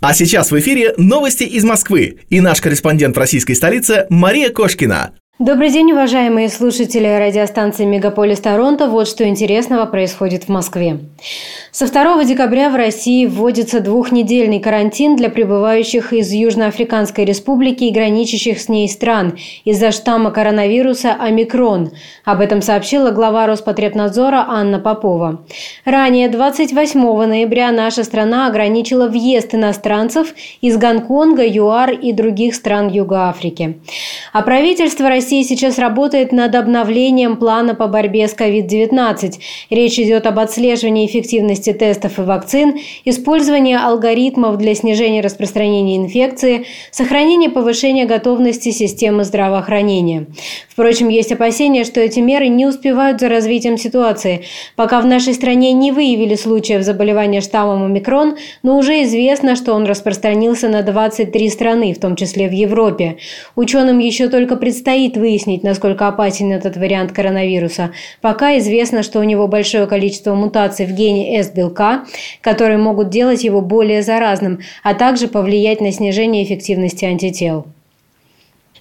А сейчас в эфире новости из Москвы и наш корреспондент в российской столице Мария Кошкина. Добрый день, уважаемые слушатели радиостанции «Мегаполис Торонто». Вот что интересного происходит в Москве. Со 2 декабря в России вводится двухнедельный карантин для прибывающих из Южноафриканской республики и граничащих с ней стран из-за штамма коронавируса «Омикрон». Об этом сообщила глава Роспотребнадзора Анна Попова. Ранее, 28 ноября, наша страна ограничила въезд иностранцев из Гонконга, ЮАР и других стран Юга Африки. А правительство России Россия сейчас работает над обновлением плана по борьбе с COVID-19. Речь идет об отслеживании эффективности тестов и вакцин, использовании алгоритмов для снижения распространения инфекции, сохранении повышения готовности системы здравоохранения. Впрочем, есть опасения, что эти меры не успевают за развитием ситуации. Пока в нашей стране не выявили случаев заболевания штаммом омикрон, но уже известно, что он распространился на 23 страны, в том числе в Европе. Ученым еще только предстоит выяснить, насколько опасен этот вариант коронавируса. Пока известно, что у него большое количество мутаций в гене S-белка, которые могут делать его более заразным, а также повлиять на снижение эффективности антител.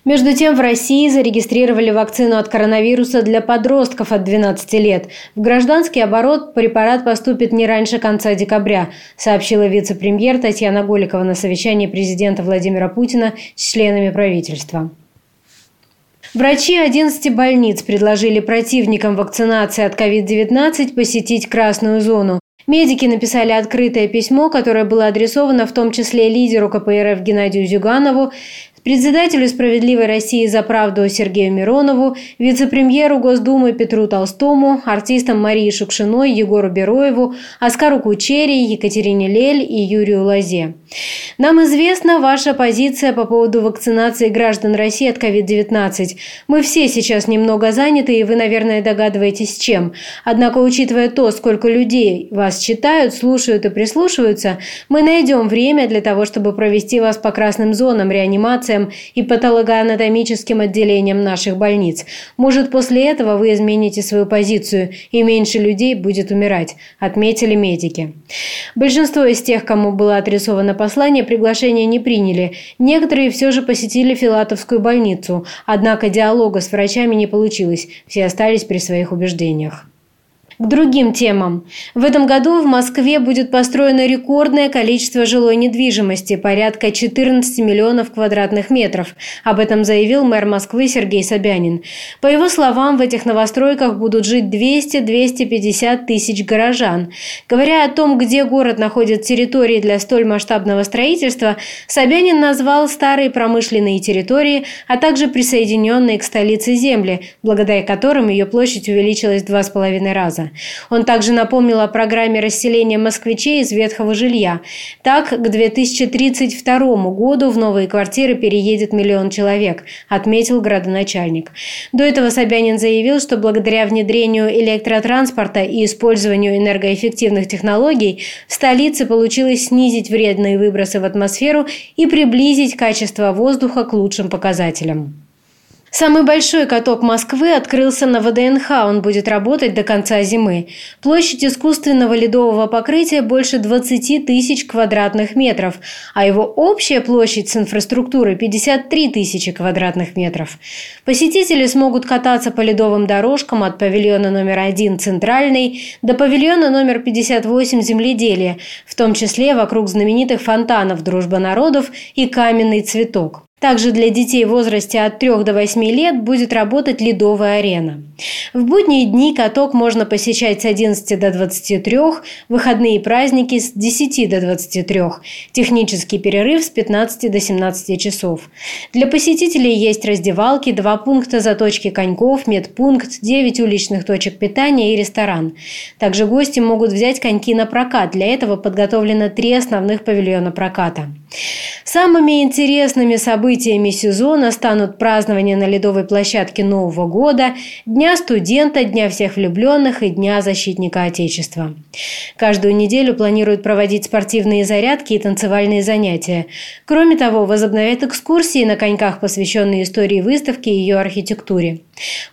Между тем, в России зарегистрировали вакцину от коронавируса для подростков от 12 лет. В гражданский оборот препарат поступит не раньше конца декабря, сообщила вице-премьер Татьяна Голикова на совещании президента Владимира Путина с членами правительства. Врачи 11 больниц предложили противникам вакцинации от COVID-19 посетить красную зону. Медики написали открытое письмо, которое было адресовано в том числе лидеру КПРФ Геннадию Зюганову, председателю «Справедливой России за правду» Сергею Миронову, вице-премьеру Госдумы Петру Толстому, артистам Марии Шукшиной, Егору Бероеву, Оскару Кучери, Екатерине Лель и Юрию Лазе. Нам известна ваша позиция по поводу вакцинации граждан России от COVID-19. Мы все сейчас немного заняты, и вы, наверное, догадываетесь, чем. Однако, учитывая то, сколько людей вас читают, слушают и прислушиваются, мы найдем время для того, чтобы провести вас по красным зонам, реанимациям и патологоанатомическим отделениям наших больниц. Может, после этого вы измените свою позицию, и меньше людей будет умирать, отметили медики. Большинство из тех, кому было адресовано послание, приглашение не приняли. Некоторые все же посетили Филатовскую больницу, однако диалога с врачами не получилось, все остались при своих убеждениях. К другим темам. В этом году в Москве будет построено рекордное количество жилой недвижимости – порядка 14 миллионов квадратных метров. Об этом заявил мэр Москвы Сергей Собянин. По его словам, в этих новостройках будут жить 200-250 тысяч горожан. Говоря о том, где город находит территории для столь масштабного строительства, Собянин назвал старые промышленные территории, а также присоединенные к столице земли, благодаря которым ее площадь увеличилась в два с Он также напомнил о программе расселения москвичей из ветхого жилья. Так, к 2032 году в новые квартиры переедет миллион человек, отметил градоначальник. До этого Собянин заявил, что благодаря внедрению электротранспорта и использованию энергоэффективных технологий в столице получилось снизить вредные выбросы в атмосферу и приблизить качество воздуха к лучшим показателям. Самый большой каток Москвы открылся на ВДНХ. Он будет работать до конца зимы. Площадь искусственного ледового покрытия больше 20 тысяч квадратных метров, а его общая площадь с инфраструктурой 53 тысячи квадратных метров. Посетители смогут кататься по ледовым дорожкам от павильона номер один «Центральный» до павильона номер 58 «Земледелие», в том числе вокруг знаменитых фонтанов «Дружба народов» и «Каменный цветок». Также для детей в возрасте от 3 до 8 лет будет работать ледовая арена. В будние дни каток можно посещать с 11 до 23, выходные праздники с 10 до 23, технический перерыв с 15 до 17 часов. Для посетителей есть раздевалки, два пункта заточки коньков, медпункт, 9 уличных точек питания и ресторан. Также гости могут взять коньки на прокат. Для этого подготовлено три основных павильона проката. Самыми интересными событиями сезона станут празднование на ледовой площадке Нового года, Дня студента, Дня всех влюбленных и Дня защитника Отечества. Каждую неделю планируют проводить спортивные зарядки и танцевальные занятия. Кроме того, возобновят экскурсии на коньках, посвященные истории выставки и ее архитектуре.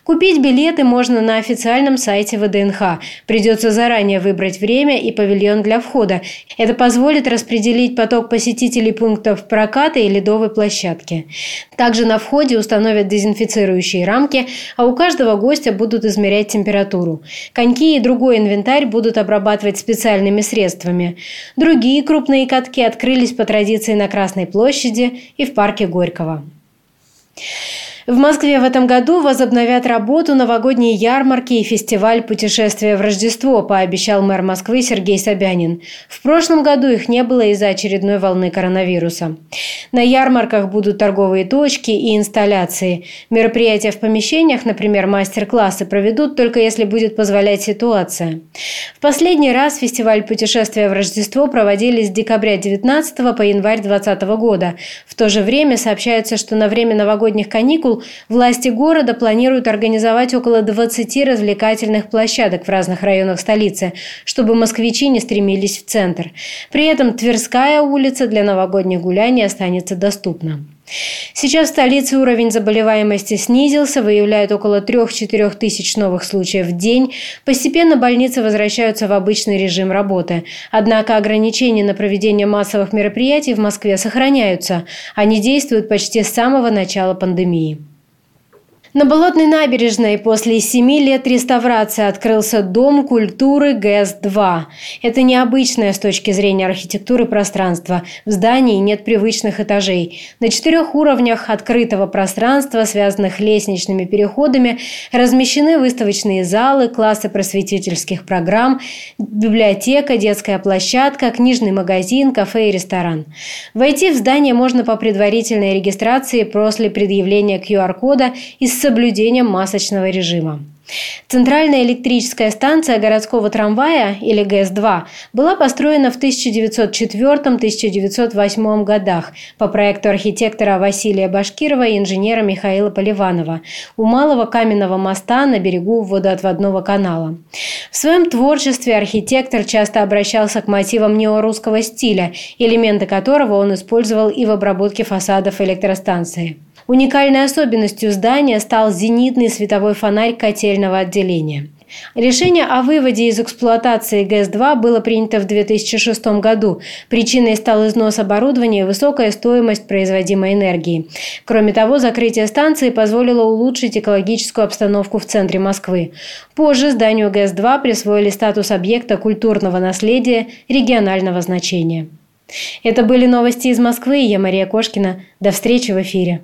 Купить билеты можно на официальном сайте ВДНХ. Придется заранее выбрать время и павильон для входа. Это позволит распределить поток посетителей пунктов проката и ледовой площадки. Также на входе установят дезинфицирующие рамки, а у каждого гостя будут измерять температуру. Коньки и другой инвентарь будут обрабатывать специальными средствами. Другие крупные катки открылись по традиции на Красной площади и в парке Горького. В Москве в этом году возобновят работу новогодние ярмарки и фестиваль «Путешествие в Рождество», пообещал мэр Москвы Сергей Собянин. В прошлом году их не было из-за очередной волны коронавируса. На ярмарках будут торговые точки и инсталляции. Мероприятия в помещениях, например, мастер-классы, проведут только если будет позволять ситуация. В последний раз фестиваль «Путешествие в Рождество» проводили с декабря 19 по январь 2020 года. В то же время сообщается, что на время новогодних каникул власти города планируют организовать около 20 развлекательных площадок в разных районах столицы, чтобы москвичи не стремились в центр. При этом Тверская улица для новогодних гуляний останется доступна. Сейчас в столице уровень заболеваемости снизился, выявляют около 3-4 тысяч новых случаев в день. Постепенно больницы возвращаются в обычный режим работы. Однако ограничения на проведение массовых мероприятий в Москве сохраняются. Они действуют почти с самого начала пандемии. На Болотной набережной после семи лет реставрации открылся Дом культуры ГЭС-2. Это необычное с точки зрения архитектуры пространство. В здании нет привычных этажей. На четырех уровнях открытого пространства, связанных лестничными переходами, размещены выставочные залы, классы просветительских программ, библиотека, детская площадка, книжный магазин, кафе и ресторан. Войти в здание можно по предварительной регистрации после предъявления QR-кода из соблюдением масочного режима. Центральная электрическая станция городского трамвая, или ГЭС-2, была построена в 1904-1908 годах по проекту архитектора Василия Башкирова и инженера Михаила Поливанова у Малого каменного моста на берегу водоотводного канала. В своем творчестве архитектор часто обращался к мотивам неорусского стиля, элементы которого он использовал и в обработке фасадов электростанции. Уникальной особенностью здания стал зенитный световой фонарь котельного отделения. Решение о выводе из эксплуатации ГЭС-2 было принято в 2006 году. Причиной стал износ оборудования и высокая стоимость производимой энергии. Кроме того, закрытие станции позволило улучшить экологическую обстановку в центре Москвы. Позже зданию ГЭС-2 присвоили статус объекта культурного наследия регионального значения. Это были новости из Москвы. Я Мария Кошкина. До встречи в эфире.